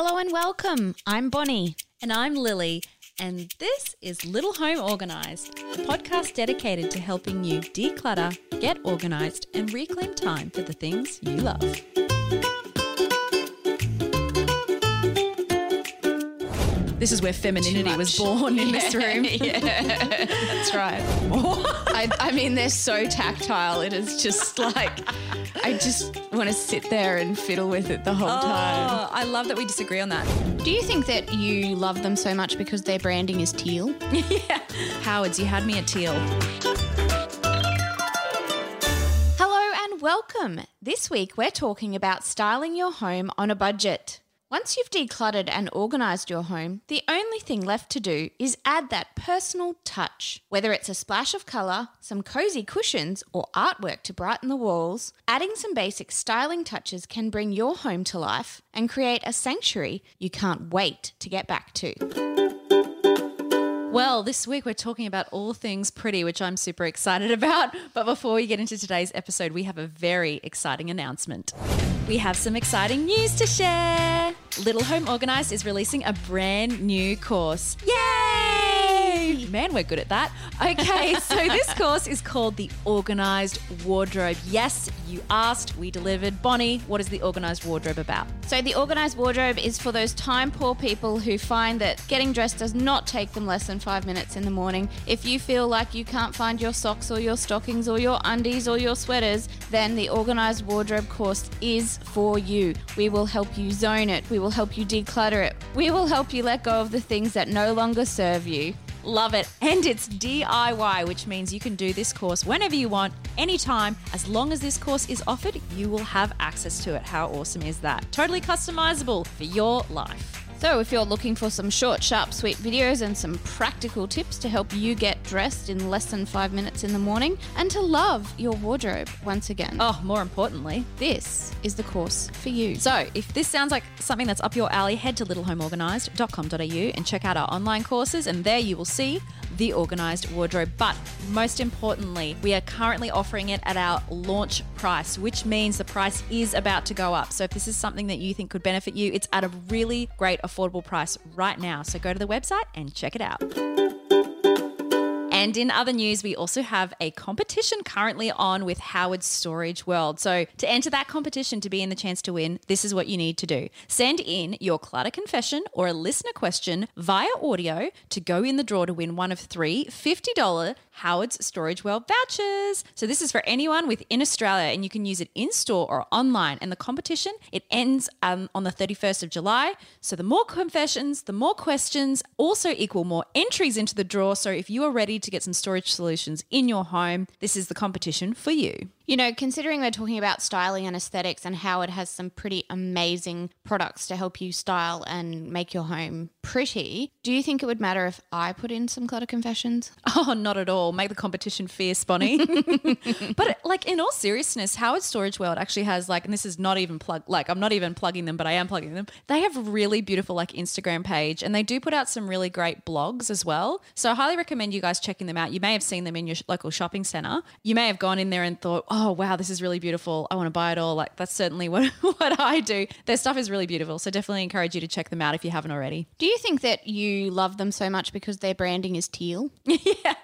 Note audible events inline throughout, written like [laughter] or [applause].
Hello and welcome. I'm Bonnie. And I'm Lily, and this is Little Home Organised, a podcast dedicated to helping you declutter, get organised, and reclaim time for the things you love. This is where femininity was born in this room. [laughs] yeah, that's right. I, I mean, they're so tactile. It is just like, I just want to sit there and fiddle with it the whole oh, time. Oh, I love that we disagree on that. Do you think that you love them so much because their branding is teal? [laughs] yeah. Howards, you had me at teal. Hello and welcome. This week we're talking about styling your home on a budget. Once you've decluttered and organised your home, the only thing left to do is add that personal touch. Whether it's a splash of colour, some cosy cushions, or artwork to brighten the walls, adding some basic styling touches can bring your home to life and create a sanctuary you can't wait to get back to. Well, this week we're talking about all things pretty, which I'm super excited [laughs] about. But before we get into today's episode, we have a very exciting announcement. We have some exciting news to share. Little Home Organized is releasing a brand new course. Yay! Man, we're good at that. Okay, [laughs] so this course is called the Organized Wardrobe. Yes, you asked, we delivered. Bonnie, what is the Organized Wardrobe about? So, the organised wardrobe is for those time poor people who find that getting dressed does not take them less than five minutes in the morning. If you feel like you can't find your socks or your stockings or your undies or your sweaters, then the organised wardrobe course is for you. We will help you zone it, we will help you declutter it, we will help you let go of the things that no longer serve you. Love it. And it's DIY, which means you can do this course whenever you want, anytime. As long as this course is offered, you will have access to it. How awesome is that? Totally customizable for your life. So, if you're looking for some short, sharp, sweet videos and some practical tips to help you get dressed in less than five minutes in the morning and to love your wardrobe once again, Oh, more importantly, this is the course for you. So, if this sounds like something that's up your alley, head to littlehomeorganized.com.au and check out our online courses, and there you will see the organized wardrobe. But most importantly, we are currently offering it at our launch price, which means the price is about to go up. So, if this is something that you think could benefit you, it's at a really great, affordable price right now. So, go to the website and check it out. And in other news, we also have a competition currently on with Howard Storage World. So, to enter that competition to be in the chance to win, this is what you need to do send in your clutter confession or a listener question via audio to go in the draw to win one of three $50 Howard's Storage World vouchers. So, this is for anyone within Australia, and you can use it in store or online. And the competition it ends um, on the 31st of July. So, the more confessions, the more questions, also equal more entries into the draw. So, if you are ready to get some storage solutions in your home, this is the competition for you. You know, considering we're talking about styling and aesthetics, and Howard has some pretty amazing products to help you style and make your home pretty, do you think it would matter if I put in some clutter confessions? [laughs] Oh, not at all. Make the competition fierce, Bonnie. [laughs] but like in all seriousness, Howard Storage World actually has like, and this is not even plug, like I'm not even plugging them, but I am plugging them. They have really beautiful like Instagram page, and they do put out some really great blogs as well. So I highly recommend you guys checking them out. You may have seen them in your local shopping center. You may have gone in there and thought, oh Oh, wow, this is really beautiful. I want to buy it all. Like that's certainly what [laughs] what I do. Their stuff is really beautiful. So definitely encourage you to check them out if you haven't already. Do you think that you love them so much because their branding is teal? [laughs] yeah,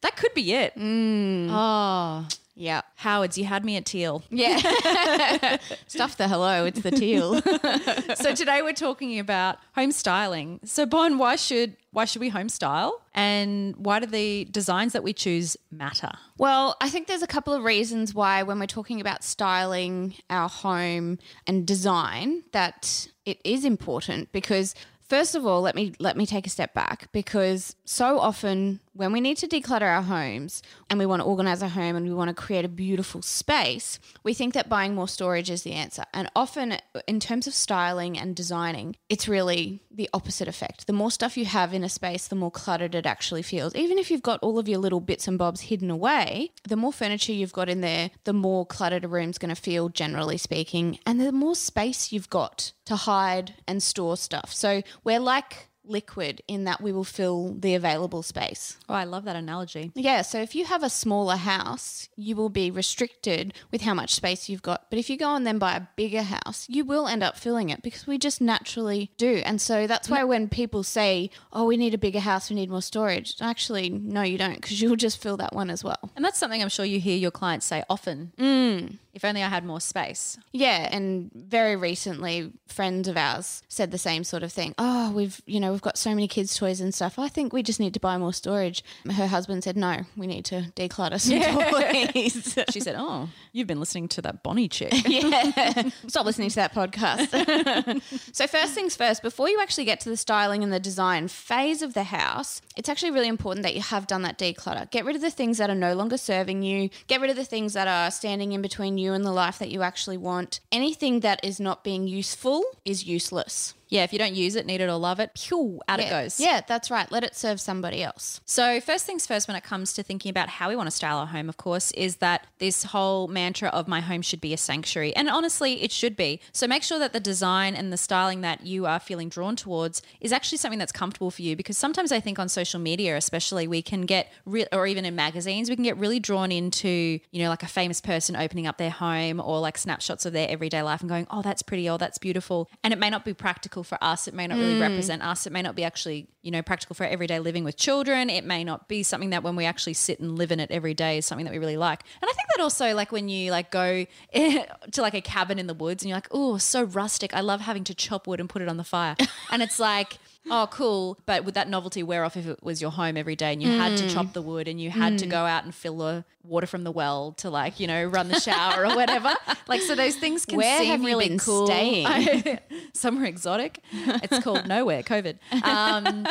that could be it. Oh, yeah. Howards, you had me at teal. Yeah. [laughs] Stuff the hello, it's the teal. [laughs] so today we're talking about home styling. So Bon, why should why should we home style? And why do the designs that we choose matter? Well, I think there's a couple of reasons why, when we're talking about styling our home and design, that it is important because. First of all, let me let me take a step back because so often when we need to declutter our homes and we want to organize our home and we want to create a beautiful space, we think that buying more storage is the answer. And often in terms of styling and designing, it's really the opposite effect. The more stuff you have in a space, the more cluttered it actually feels. Even if you've got all of your little bits and bobs hidden away, the more furniture you've got in there, the more cluttered a room's going to feel generally speaking, and the more space you've got to hide and store stuff. So we're like liquid in that we will fill the available space. Oh, I love that analogy. Yeah, so if you have a smaller house, you will be restricted with how much space you've got. But if you go and then buy a bigger house, you will end up filling it because we just naturally do. And so that's why when people say, oh, we need a bigger house, we need more storage, actually, no, you don't because you'll just fill that one as well. And that's something I'm sure you hear your clients say often. Mm. If only I had more space. Yeah, and very recently, friends of ours said the same sort of thing. Oh, we've you know we've got so many kids' toys and stuff. I think we just need to buy more storage. Her husband said, No, we need to declutter some toys. [laughs] She said, Oh, you've been listening to that Bonnie chick. [laughs] yeah, stop listening to that podcast. [laughs] so first things first, before you actually get to the styling and the design phase of the house, it's actually really important that you have done that declutter. Get rid of the things that are no longer serving you. Get rid of the things that are standing in between you and the life that you actually want. Anything that is not being useful is useless. Yeah, if you don't use it, need it or love it, pew, out it goes. Yeah, that's right. Let it serve somebody else. So, first things first, when it comes to thinking about how we want to style our home, of course, is that this whole mantra of my home should be a sanctuary. And honestly, it should be. So, make sure that the design and the styling that you are feeling drawn towards is actually something that's comfortable for you. Because sometimes I think on social media, especially, we can get, re- or even in magazines, we can get really drawn into, you know, like a famous person opening up their home or like snapshots of their everyday life and going, oh, that's pretty, oh, that's beautiful. And it may not be practical for us. It may not really mm. represent us. It may not be actually, you know, practical for everyday living with children. It may not be something that when we actually sit and live in it every day is something that we really like. And I think that also, like when you like go [laughs] to like a cabin in the woods and you're like, oh, so rustic. I love having to chop wood and put it on the fire. and it's like, oh, cool. But would that novelty wear off if it was your home every day and you had to chop the wood and you had to go out and fill the water from the well to like, you know, run the shower or whatever? [laughs] Like, so those things can Where seem really cool. staying? [laughs] [laughs] Somewhere exotic. It's called nowhere, COVID. Um,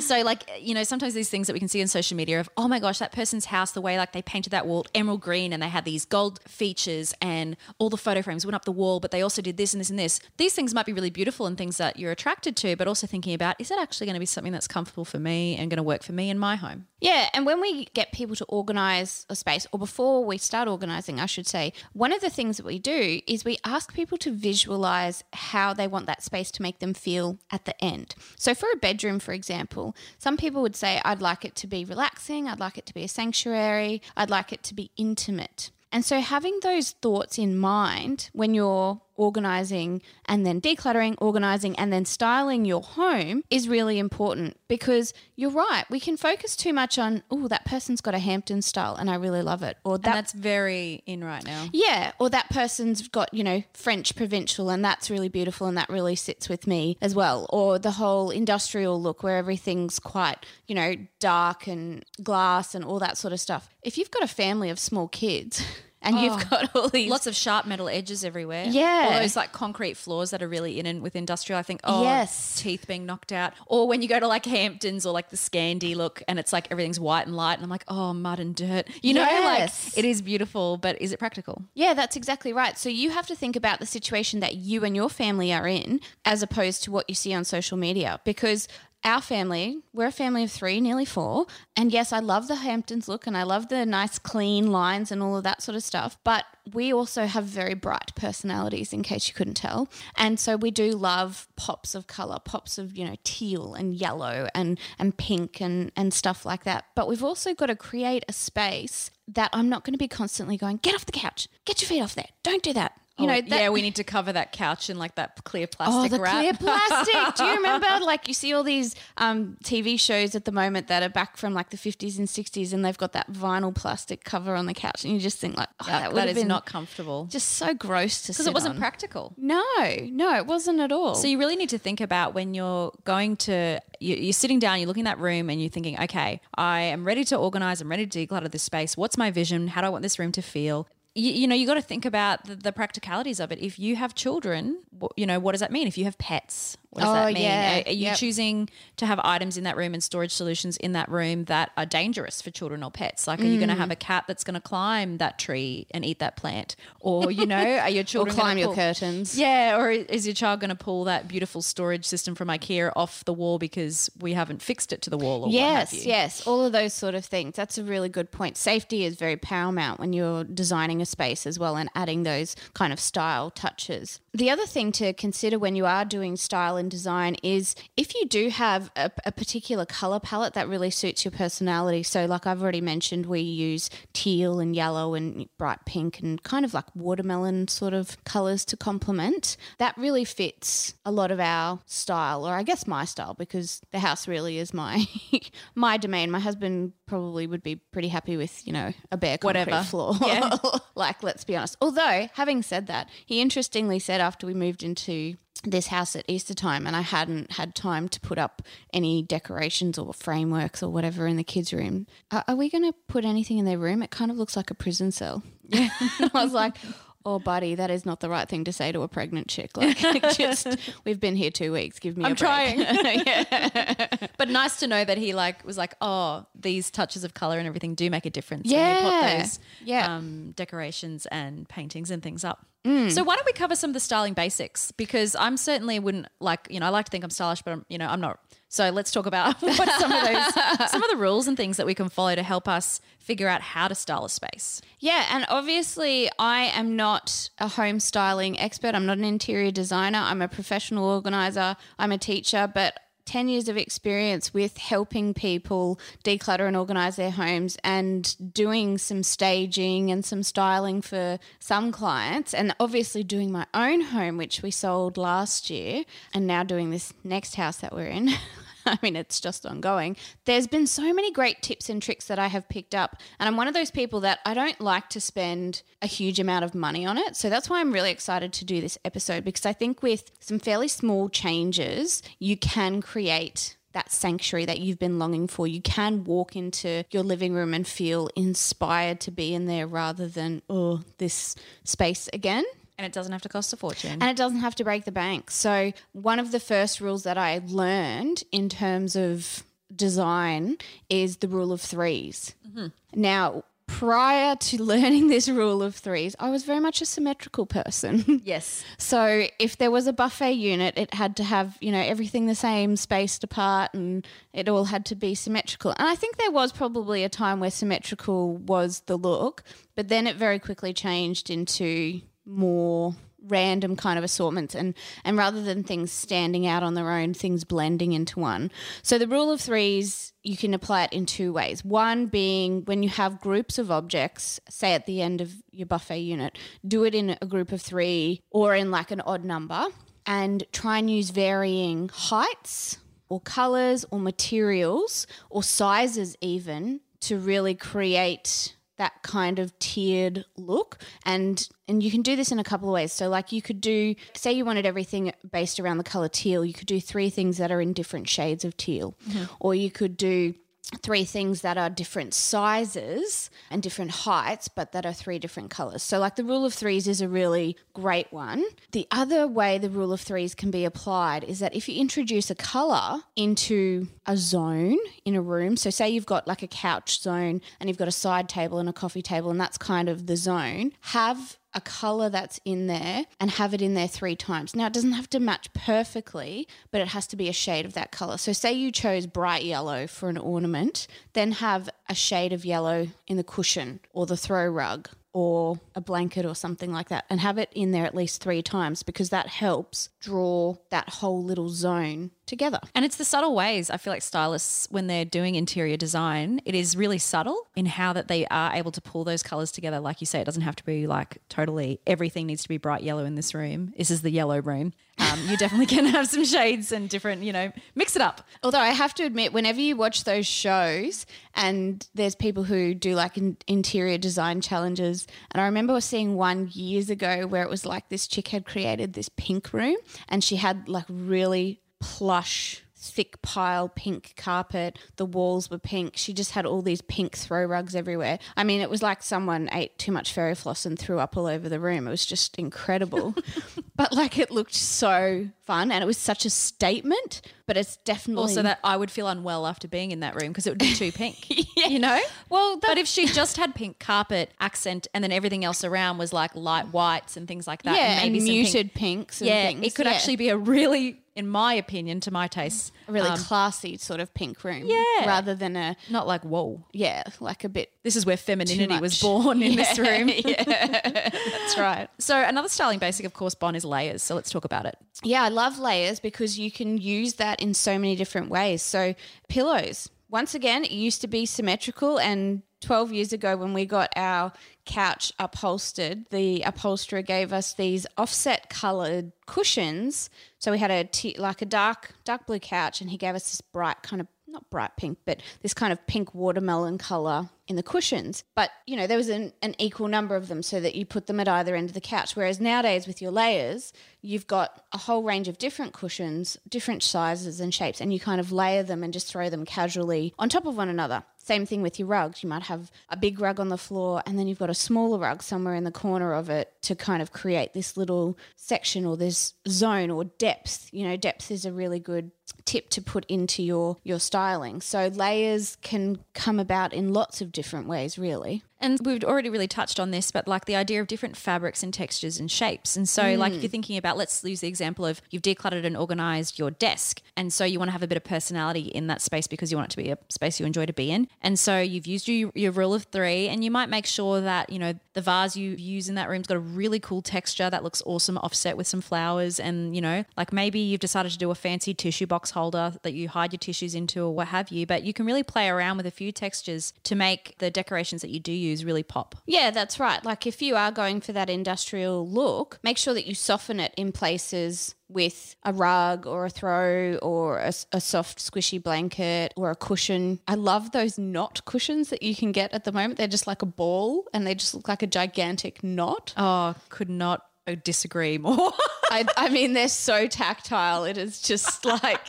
so, like, you know, sometimes these things that we can see on social media of, oh my gosh, that person's house, the way like they painted that wall emerald green and they had these gold features and all the photo frames went up the wall, but they also did this and this and this. These things might be really beautiful and things that you're attracted to, but also thinking about, is it actually going to be something that's comfortable for me and going to work for me in my home? Yeah, and when we get people to organize a space, or before we start organizing, I should say, one of the things that we do is we ask people to visualize how they want that space to make them feel at the end. So, for a bedroom, for example, some people would say, I'd like it to be relaxing, I'd like it to be a sanctuary, I'd like it to be intimate. And so, having those thoughts in mind when you're organizing and then decluttering, organizing, and then styling your home is really important because you're right. We can focus too much on, oh, that person's got a Hampton style and I really love it. Or And that's very in right now. yeah, or that person's got, you know, French provincial and that's really beautiful and that really sits with me as well. Or the whole industrial look where everything's quite, you know, dark and glass and all that sort of stuff. If you've got a family of small kids [laughs] and you've oh. got all these Lots of sharp metal edges everywhere. Yeah. All those like concrete floors that are really in and with industrial. I think, oh, Yes. teeth being knocked out. Or when you go to like Hamptons or like the Scandi look and it's like everything's white and light and I'm like, oh, mud and dirt. You know, Yes. like it is beautiful, but is it practical? Yeah, that's exactly right. So you have to think about the situation that you and your family are in as opposed to what you see on social media because our family, we're a family of three, nearly four. And yes, I love the Hamptons look and I love the nice clean lines and all of that sort of stuff. But we also have very bright personalities, in case you couldn't tell. And so we do love pops of color, pops of, you know, teal and yellow and, and pink and, and stuff like that. But we've also got to create a space that I'm not going to be constantly going, get off the couch, get your feet off there, don't do that. You know, that, Oh, yeah, we need to cover that couch in like that clear plastic Oh, the wrap. clear [laughs] plastic. Do you remember? Like you see all these um, TV shows at the moment that are back from like the 50s and 60s, and they've got that vinyl plastic cover on the couch, and you just think like, oh, Yeah, that would that have been not comfortable just so gross to see. because it wasn't on. practical. No, no, it wasn't at all. So you really need to think about when you're going to you- you're sitting down, you're looking at that room, and you're thinking, okay, I am ready to organize, I'm ready to declutter this space. What's my vision? How do I want this room to feel? You, you know, you got to think about the, the practicalities of it. If you have children, you know, what does that mean? If you have pets, what does Oh, that mean? yeah. Are, are you Yep. choosing to have items in that room and storage solutions in that room that are dangerous for children or pets? Like, are you going to Mm. have a cat that's going to climb that tree and eat that plant, or you know, [laughs] are your children gonna climb your curtains. yeah, or is your child going to pull that beautiful storage system from IKEA off the wall because we haven't fixed it to the wall? Or Yes, what have you? yes, all of those sort of things. That's a really good point. Safety is very paramount when you're designing a space as well and adding those kind of style touches. The other thing to consider when you are doing style and and design is if you do have a, a particular color palette that really suits your personality. So, like I've already mentioned, we use teal and yellow and bright pink and kind of like watermelon sort of colors to complement. That really fits a lot of our style, or I guess my style, because the house really is my [laughs] my domain. My husband probably would be pretty happy with you know a bare concrete Whatever. floor. Yeah. [laughs] like, let's be honest. Although, having said that, he interestingly said after we moved into this house at Easter time and I hadn't had time to put up any decorations or frameworks or whatever in the kids' room. Are, are we going to put anything in their room? It kind of looks like a prison cell. Yeah. [laughs] I was like, oh, buddy, that is not the right thing to say to a pregnant chick. Like, [laughs] just, we've been here two weeks. Give me I'm break. trying. [laughs] yeah. But nice to know that he like was like, oh, these touches of color and everything do make a difference. when you put Yeah. those Yeah. um, decorations and paintings and things up. Mm. So why don't we cover some of the styling basics? Because I'm certainly wouldn't like you know I like to think I'm stylish, but I'm you know I'm not. So let's talk about [laughs] what some of those some of the rules and things that we can follow to help us figure out how to style a space. Yeah, and obviously, I am not a home styling expert. I'm not an interior designer. I'm a professional organizer. I'm a teacher, but 10 years of experience with helping people declutter and organize their homes and doing some staging and some styling for some clients, and obviously doing my own home, which we sold last year, and now doing this next house that we're in. [laughs] [laughs] I mean, it's just ongoing. There's been so many great tips and tricks that I have picked up. And I'm one of those people that I don't like to spend a huge amount of money on it. So that's why I'm really excited to do this episode because I think with some fairly small changes, you can create that sanctuary that you've been longing for. You can walk into your living room and feel inspired to be in there rather than, oh, this space again And it doesn't have to cost a fortune. and it doesn't have to break the bank. So, one of the first rules that I learned in terms of design is the rule of 3s mm-hmm. Now, prior to [laughs] learning this rule of threes, I was very much a symmetrical person. [laughs] yes. So if there was a buffet unit, it had to have, you know, everything the same, spaced apart, and it all had to be symmetrical. And I think there was probably a time where symmetrical was the look, but then it very quickly changed into more random kind of assortments and and rather than things standing out on their own things blending into one. So the rule of threes you can apply it in two ways. One being when you have groups of objects say at the end of your buffet unit do it in a group of three or in like an odd number and try and use varying heights or colors or materials or sizes even to really create that kind of tiered look. And and you can do this in a couple of ways. So like you could do say you wanted everything based around the color teal you could do three things that are in different shades of teal. Mm-hmm. Or you could do three things that are different sizes and different heights, but that are three different colors. So, like the rule of threes is a really great one. The other way the rule of threes can be applied is that if you introduce a color into a zone in a room, so say you've got like a couch zone and you've got a side table and a coffee table, and that's kind of the zone, have a color that's in there and have it in there three times. Now, it doesn't have to match perfectly, but it has to be a shade of that color. So, say you chose bright yellow for an ornament, then have a shade of yellow in the cushion or the throw rug or a blanket or something like that and have it in there at least three times because that helps draw that whole little zone together. And it's the subtle ways I feel like stylists, when they're doing interior design, it is really subtle in how that they are able to pull those colors together. Like you say, it doesn't have to be like totally everything needs to be bright yellow in this room. This is the yellow room. Um, you definitely [laughs] can have some shades and different, you know, mix it up. Although I have to admit, whenever you watch those shows and there's people who do like in, interior design challenges, and I remember seeing one years ago where it was like this chick had created this pink room and she had like really plush thick pile pink carpet the walls were pink she just had all these pink throw rugs everywhere i mean it was like someone ate too much fairy floss and threw up all over the room it was just incredible [laughs] but like it looked so fun and it was such a statement but it's definitely Also, that I would feel unwell after being in that room because it would be too pink, [laughs] yeah. you know? well But if she just had pink carpet accent and then everything else around was like light whites and things like that, yeah, and, maybe some pink- muted pinks. And yeah, things. it could Yeah. actually be a really in my opinion, to my taste, A really um, classy sort of pink room. Yeah. Rather than a, not like whoa. yeah, like a bit. This is where femininity was born in this room. [laughs] Yeah, room. [laughs] That's right. So another styling basic, of course, Bon is layers. So let's talk about it. Yeah, I love layers because you can use that in so many different ways. So, pillows. Once again, it used to be symmetrical and 12 years ago when we got our couch upholstered, the upholsterer gave us these offset colored cushions. So we had a t- like a dark dark blue couch and he gave us this bright kind of not bright pink, but this kind of pink watermelon color in the cushions. But, you know, there was an, an equal number of them so that you put them at either end of the couch. Whereas nowadays with your layers, you've got a whole range of different cushions, different sizes and shapes, and you kind of layer them and just throw them casually on top of one another. Same thing with your rugs. You might have a big rug on the floor and then you've got a smaller rug somewhere in the corner of it to kind of create this little section or this zone or depth. You know, depth is a really good tip to put into your your styling. So layers can come about in lots of different ways, really. And we've already really touched on this, but like the idea of different fabrics and textures and shapes. And so, like, if hmm. you're thinking about, let's use the example of you've decluttered and organized your desk. And so you want to have a bit of personality in that space because you want it to be a space you enjoy to be in. And so you've used your, your rule of three, and you might make sure that, you know, the vase you use in that room's got a really cool texture that looks awesome, offset with some flowers. And, you know, like maybe you've decided to do a fancy tissue box holder that you hide your tissues into or what have you. But you can really play around with a few textures to make the decorations that you do use really pop. Yeah, that's right. Like if you are going for that industrial look, make sure that you soften it in places with a rug or a throw or a, a soft squishy blanket or a cushion. I love those knot cushions that you can get at the moment. They're just like a ball and they just look like a gigantic knot. Oh, could not uh, disagree more. [laughs] I, I mean, they're so [laughs] tactile. It is just like,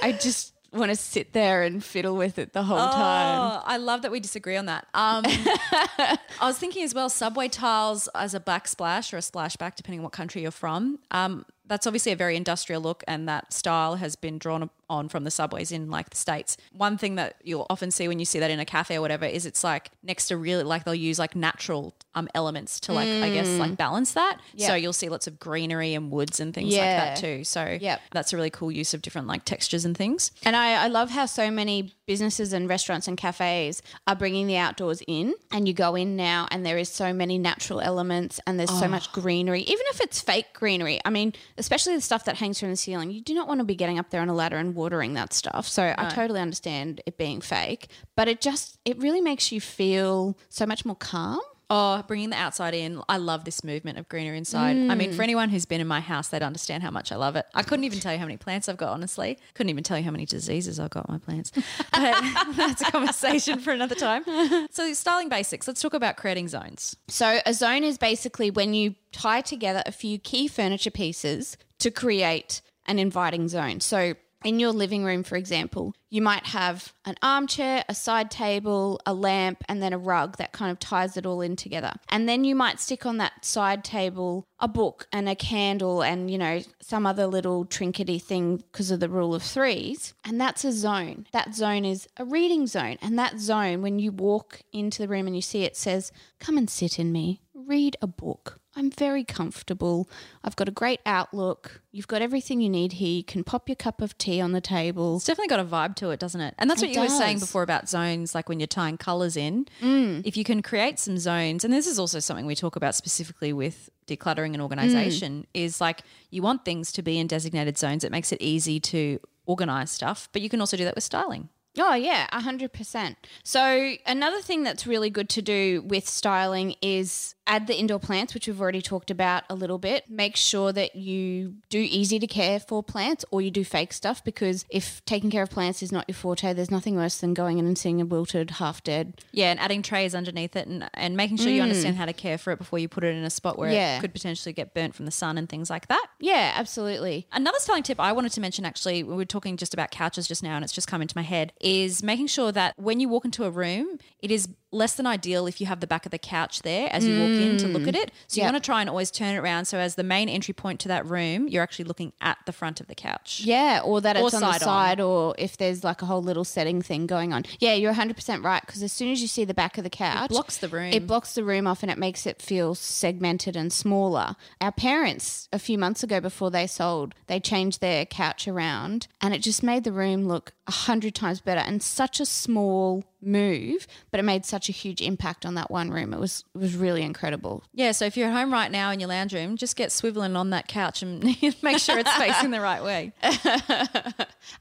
I just want to sit there and fiddle with it the whole time. Oh, I love that we disagree on that. Um, [laughs] I was thinking as well, subway tiles as a backsplash or a splashback, depending on what country you're from. Um, that's obviously a very industrial look, and that style has been drawn on from the subways in like the states. One thing that you'll often see when you see that in a cafe or whatever is it's like next to really like they'll use like natural um elements to like I guess like balance that. Yeah. So you'll see lots of greenery and woods and things like that too. So Yep. that's a really cool use of different like textures and things. And I, I love how so many businesses and restaurants and cafes are bringing the outdoors in. And you go in now, and there is so many natural elements, and there's so much greenery, even if it's fake greenery. I mean, especially the stuff that hangs from the ceiling. You do not want to be getting up there on a ladder and watering that stuff. So I totally understand it being fake, but it just it really makes you feel so much more calm. Oh, bringing the outside in. I love this movement of greener inside. I mean, for Mm. anyone who's been in my house, they'd understand how much I love it. I couldn't even tell you how many plants I've got, honestly. Couldn't even tell you how many diseases I've got my plants. [laughs] But [laughs] that's a conversation for another time. So, styling basics. Let's talk about creating zones. So, a zone is basically when you tie together a few key furniture pieces to create an inviting zone. So, in your living room, for example, you might have an armchair, a side table, a lamp, and then a rug that kind of ties it all in together. And then you might stick on that side table a book and a candle and, you know, some other little trinkety thing because of the rule of threes. And that's a zone. That zone is a reading zone. And that zone, when you walk into the room and you see it, says, Come and sit in me, read a book. I'm very comfortable. I've got a great outlook. You've got everything you need here. You can pop your cup of tea on the table. It's definitely got a vibe to it, doesn't it? And that's what It you were saying before about zones, like when you're tying colors in. Mm. If you can create some zones, and this is also something we talk about specifically with decluttering and organization, mm. is like you want things to be in designated zones. It makes it easy to organize stuff, but you can also do that with styling. Oh, yeah, 100%. So, another thing that's really good to do with styling is add the indoor plants, which we've already talked about a little bit. Make sure that you do easy to care for plants or you do fake stuff because if taking care of plants is not your forte, there's nothing worse than going in and seeing a wilted, half dead. Yeah, and adding trays underneath it and, and making sure you mm. understand how to care for it before you put it in a spot where Yeah. it could potentially get burnt from the sun and things like that. Yeah, absolutely. Another styling tip I wanted to mention actually, we were talking just about couches just now and it's just come into my head, is making sure that when you walk into a room, it is less than ideal if you have the back of the couch there as you walk in to look at mm. it. So you Yep. want to try and always turn it around. So as the main entry point to that room, you're actually looking at the front of the couch. Yeah, or that Or it's on the side on. side, or if there's like a whole little setting thing going on. Yeah, you're 100% right. Because as soon as you see the back of the couch, blocks the room. It blocks the room off and it makes it feel segmented and smaller. Our parents, a few months ago before they sold, they changed their couch around and it just made the room look a hundred times better and such a small move, but it made such a huge impact on that one room. It was it was really incredible. Yeah, so if you're at home right now in your lounge room, just get swiveling on that couch and [laughs] make sure it's facing the right way. [laughs]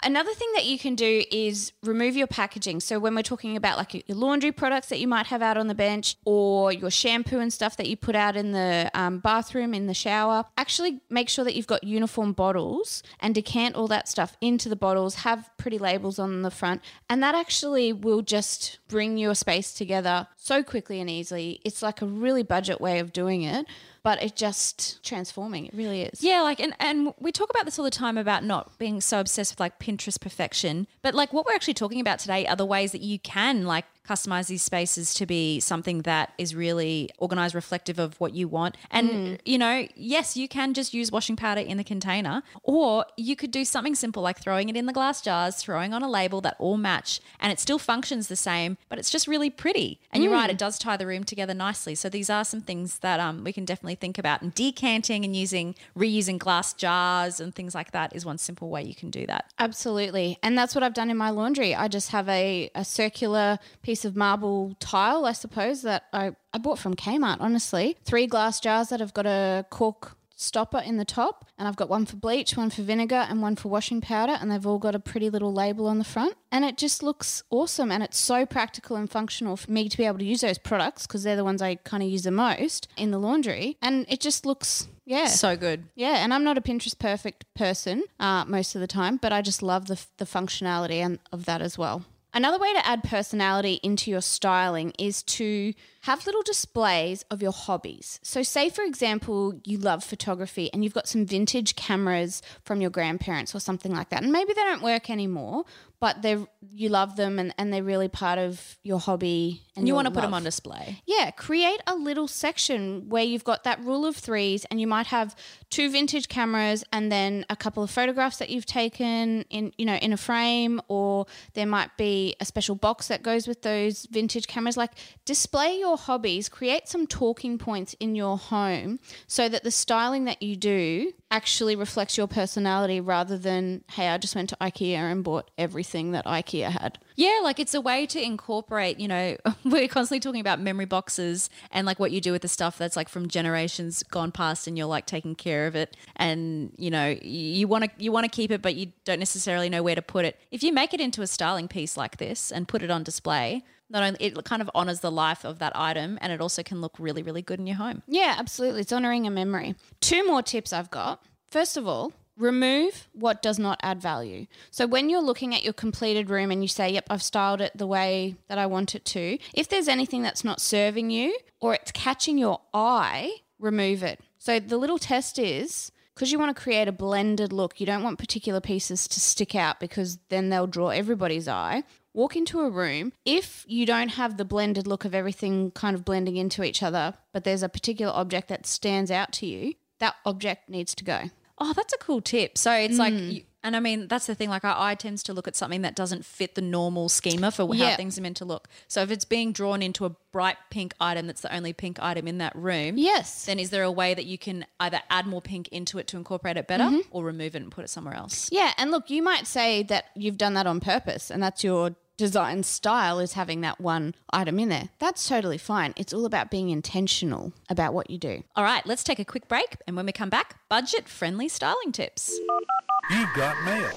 Another thing that you can do is remove your packaging. So when we're talking about like your laundry products that you might have out on the bench or your shampoo and stuff that you put out in the um, bathroom, in the shower, actually make sure that you've got uniform bottles and decant all that stuff into the bottles, have pretty labels on the front, and that actually will just bring your space together so quickly and easily. It's like a really budget way of doing it. But it just transforming. It really is. Yeah, like and and we talk about this all the time about not being so obsessed with like Pinterest perfection. But like what we're actually talking about today are the ways that you can like customize these spaces to be something that is really organized reflective of what you want. And you know, yes, you can just use washing powder in the container or you could do something simple like throwing it in the glass jars, throwing on a label that all match and it still functions the same, but it's just really pretty. And you're right, it does tie the room together nicely. So these are some things that um, we can definitely think about. And decanting and using reusing glass jars and things like that is one simple way you can do that. Absolutely. And that's what I've done in my laundry. I just have a, a circular piece of marble tile, I suppose, that I, I bought from Kmart, honestly. Three glass jars that have got a cork stopper in the top. And I've got one for bleach, one for vinegar, and one for washing powder. And they've all got a pretty little label on the front. And it just looks awesome. And it's so practical and functional for me to be able to use those products because they're the ones I kind of use the most in the laundry. And it just looks, yeah. So good. Yeah, and I'm not a Pinterest perfect person uh, most of the time, but I just love the, the functionality and of that as well. Another way to add personality into your styling is to have little displays of your hobbies. So, say for example, you love photography and you've got some vintage cameras from your grandparents or something like that, and maybe they don't work anymore, but they're you love them and, and they're really part of your hobby. And You want to put them on display. Yeah, create a little section where you've got that rule of threes and you might have two vintage cameras and then a couple of photographs that you've taken in you know in a frame or there might be a special box that goes with those vintage cameras like display your hobbies, create some talking points in your home so that the styling that you do actually reflects your personality rather than hey, I just went to IKEA and bought everything that IKEA had. Yeah, like it's a way to incorporate, you know, [laughs] we're constantly talking about memory boxes and like what you do with the stuff that's like from generations gone past and you're like taking care of it and, you know, you want to you want to keep it but you don't necessarily know where to put it. If you make it into a styling piece like this and put it on display, not only it kind of honors the life of that item and it also can look really really good in your home. Yeah, absolutely. It's honoring a memory. Two more tips I've got. First of all, remove what does not add value. So when you're looking at your completed room and you say, "Yep, I've styled it the way that I want it to," if there's anything that's not serving you or it's catching your eye, remove it. So the little test is because you want to create a blended look, you don't want particular pieces to stick out because then they'll draw everybody's eye. Walk into a room. If you don't have the blended look of everything kind of blending into each other, but there's a particular object that stands out to you, that object needs to go. Oh, that's a cool tip. So it's like, mm. you, and I mean, that's the thing. Like, our eye tends to look at something that doesn't fit the normal schema for how Yeah. things are meant to look. So if it's being drawn into a bright pink item that's the only pink item in that room, Yes. then is there a way that you can either add more pink into it to incorporate it better mm-hmm. or remove it and put it somewhere else? Yeah, and look, you might say that you've done that on purpose and that's your design style is having that one item in there. That's totally fine. It's all about being intentional about what you do. All right, let's take a quick break. And when we come back, budget friendly styling tips. You've got mail.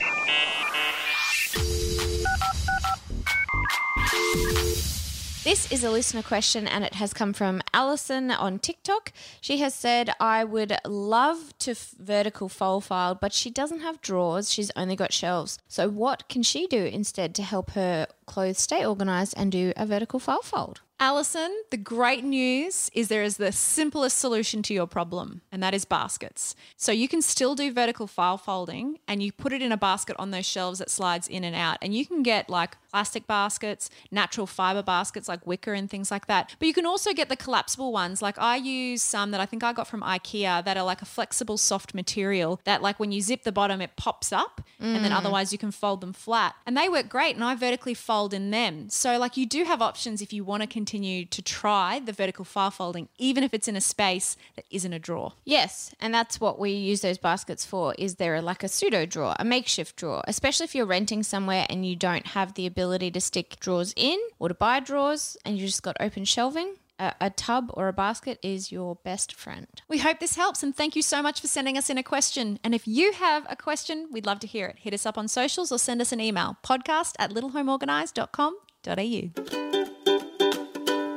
This is a listener question and it has come from Alison on TikTok. She has said, I would love to f- vertical fold file, but she doesn't have drawers. She's only got shelves. So, what can she do instead to help her clothes stay organized and do a vertical file fold? Alison, the great news is there is the simplest solution to your problem, and that is baskets. So you can still do vertical file folding and you put it in a basket on those shelves that slides in and out. And you can get like plastic baskets, natural fiber baskets like wicker and things like that. But you can also get the collapsible ones. Like I use some that I think I got from IKEA that are like a flexible soft material that like when you zip the bottom it pops up and then mm. otherwise you can fold them flat. And they work great and I vertically fold in them. So like you do have options if you want to continue to try the vertical file folding even if it's in a space that isn't a drawer. Yes, and that's what we use those baskets for. Is there a, like a pseudo drawer, a makeshift drawer, especially if you're renting somewhere and you don't have the ability to stick drawers in or to buy drawers, and you just got open shelving. A, a tub or a basket is your best friend. We hope this helps and thank you so much for sending us in a question. And if you have a question, we'd love to hear it. Hit us up on socials or send us an email podcast at littlehomeorganized.com.au.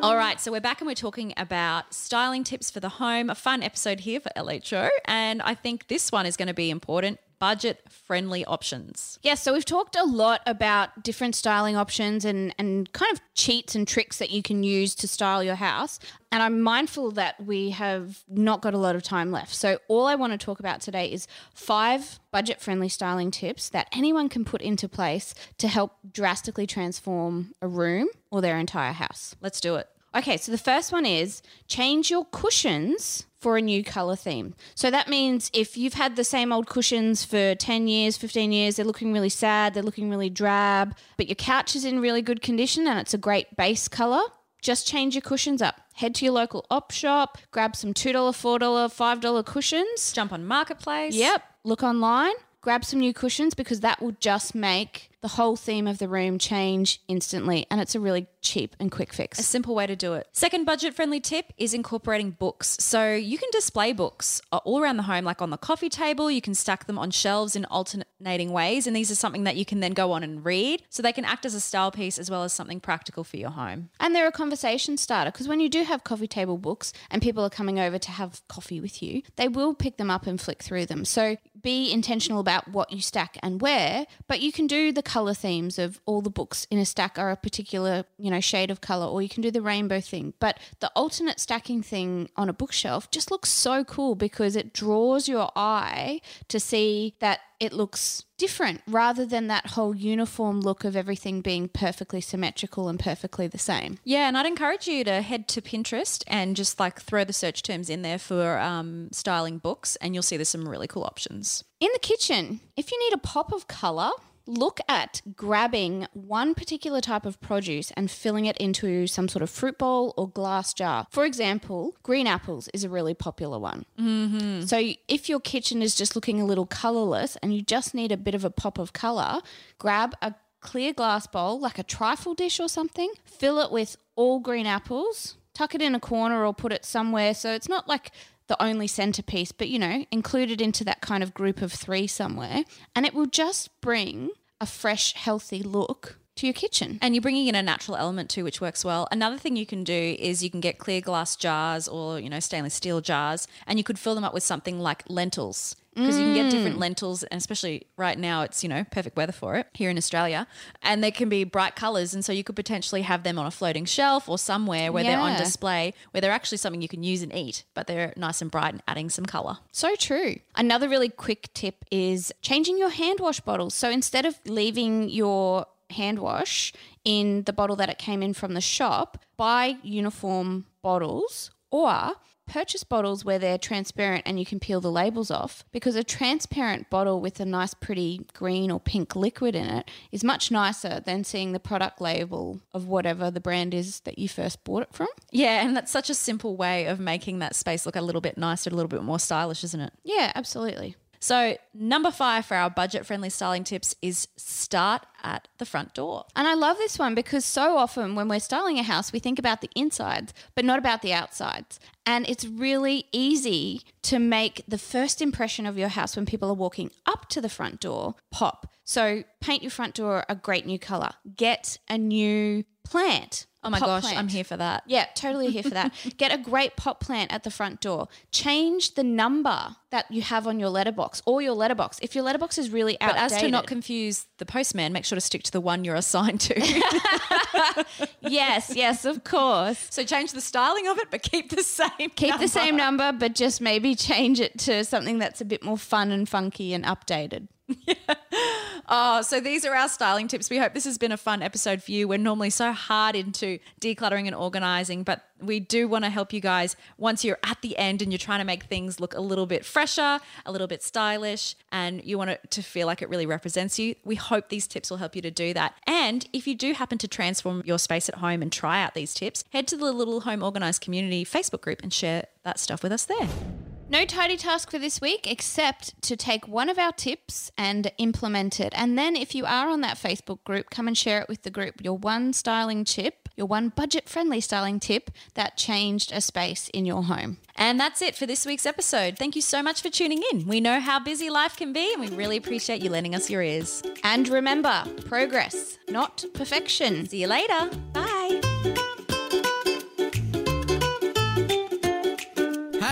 All right, so we're back and we're talking about styling tips for the home. A fun episode here for LHO. And I think this one is going to be important budget friendly options. Yes, so we've talked a lot about different styling options and, and kind of cheats and tricks that you can use to style your house. And I'm mindful that we have not got a lot of time left. So, all I want to talk about today is five budget friendly styling tips that anyone can put into place to help drastically transform a room or their entire house. Let's do it. Okay, so the first one is change your cushions for a new color theme. So that means if you've had the same old cushions for 10 years, 15 years, they're looking really sad, they're looking really drab, but your couch is in really good condition and it's a great base color, just change your cushions up. Head to your local op shop, grab some $2, $4, $5 cushions. Jump on Marketplace. Yep, look online, grab some new cushions because that will just make the whole theme of the room change instantly and it's a really cheap and quick fix. A simple way to do it. Second budget friendly tip is incorporating books. So you can display books uh, all around the home, like on the coffee table. You can stack them on shelves in alternating ways. And these are something that you can then go on and read. So they can act as a style piece as well as something practical for your home. And they're a conversation starter because when you do have coffee table books and people are coming over to have coffee with you, they will pick them up and flick through them. So be intentional about what you stack and where, but you can do the color themes of all the books in a stack are a particular, you know, shade of color or you can do the rainbow thing. But the alternate stacking thing on a bookshelf just looks so cool because it draws your eye to see that it looks different rather than that whole uniform look of everything being perfectly symmetrical and perfectly the same. Yeah, and I'd encourage you to head to Pinterest and just like throw the search terms in there for um, styling books, and you'll see there's some really cool options. In the kitchen, if you need a pop of color, look at grabbing one particular type of produce and filling it into some sort of fruit bowl or glass jar. For example, green apples is a really popular one. Mm-hmm. So if your kitchen is just looking a little colorless and you just need a bit of a pop of color, grab a clear glass bowl, like a trifle dish or something, fill it with all green apples, tuck it in a corner or put it somewhere so it's not like the only centerpiece, but you know, include it into that kind of group of three somewhere, and it will just bring a fresh, healthy look to your kitchen. And you're bringing in a natural element too, which works well. Another thing you can do is you can get clear glass jars or, you know, stainless steel jars, and you could fill them up with something like lentils. Because you can get different mm. lentils, and especially right now, it's, you know, perfect weather for it here in Australia. And they can be bright colors. And so you could potentially have them on a floating shelf or somewhere where they're on display, where they're actually something you can use and eat, but they're nice and bright and adding some color. So true. Another really quick tip is changing your hand wash bottles. So instead of leaving your hand wash in the bottle that it came in from the shop, buy uniform bottles or purchase bottles where they're transparent and you can peel the labels off because a transparent bottle with a nice pretty green or pink liquid in it is much nicer than seeing the product label of whatever the brand is that you first bought it from. Yeah, and that's such a simple way of making that space look a little bit nicer, a little bit more stylish, isn't it? Yeah, absolutely. So, number five for our budget friendly styling tips is start at the front door. And I love this one because so often when we're styling a house, we think about the insides, but not about the outsides. And it's really easy to make the first impression of your house when people are walking up to the front door pop. So paint your front door a great new color. Get a new plant. Oh my gosh, plant. I'm here for that. Yeah, totally here for that. [laughs] Get a great pot plant at the front door. Change the number that you have on your letterbox or your letterbox. If your letterbox is really But outdated, But as to not confuse the postman, make sure to stick to the one you're assigned to. [laughs] yes, yes, of course. so change the styling of it, but keep the same. Keep number. the same number, but just maybe change it to something that's a bit more fun and funky and updated. [laughs] Oh, so these are our styling tips. We hope this has been a fun episode for you. We're normally so hard into decluttering and organizing, but we do want to help you guys once you're at the end and you're trying to make things look a little bit fresher, a little bit stylish, and you want it to feel like it really represents you. We hope these tips will help you to do that. And if you do happen to transform your space at home and try out these tips, head to the Little Home Organized Community Facebook group and share that stuff with us there. No tidy task for this week except to take one of our tips and implement it. And then, if you are on that Facebook group, come and share it with the group. Your one styling tip, your one budget friendly styling tip that changed a space in your home. And that's it for this week's episode. Thank you so much for tuning in. We know how busy life can be, and we really appreciate you lending us your ears. And remember progress, not perfection. See you later. Bye.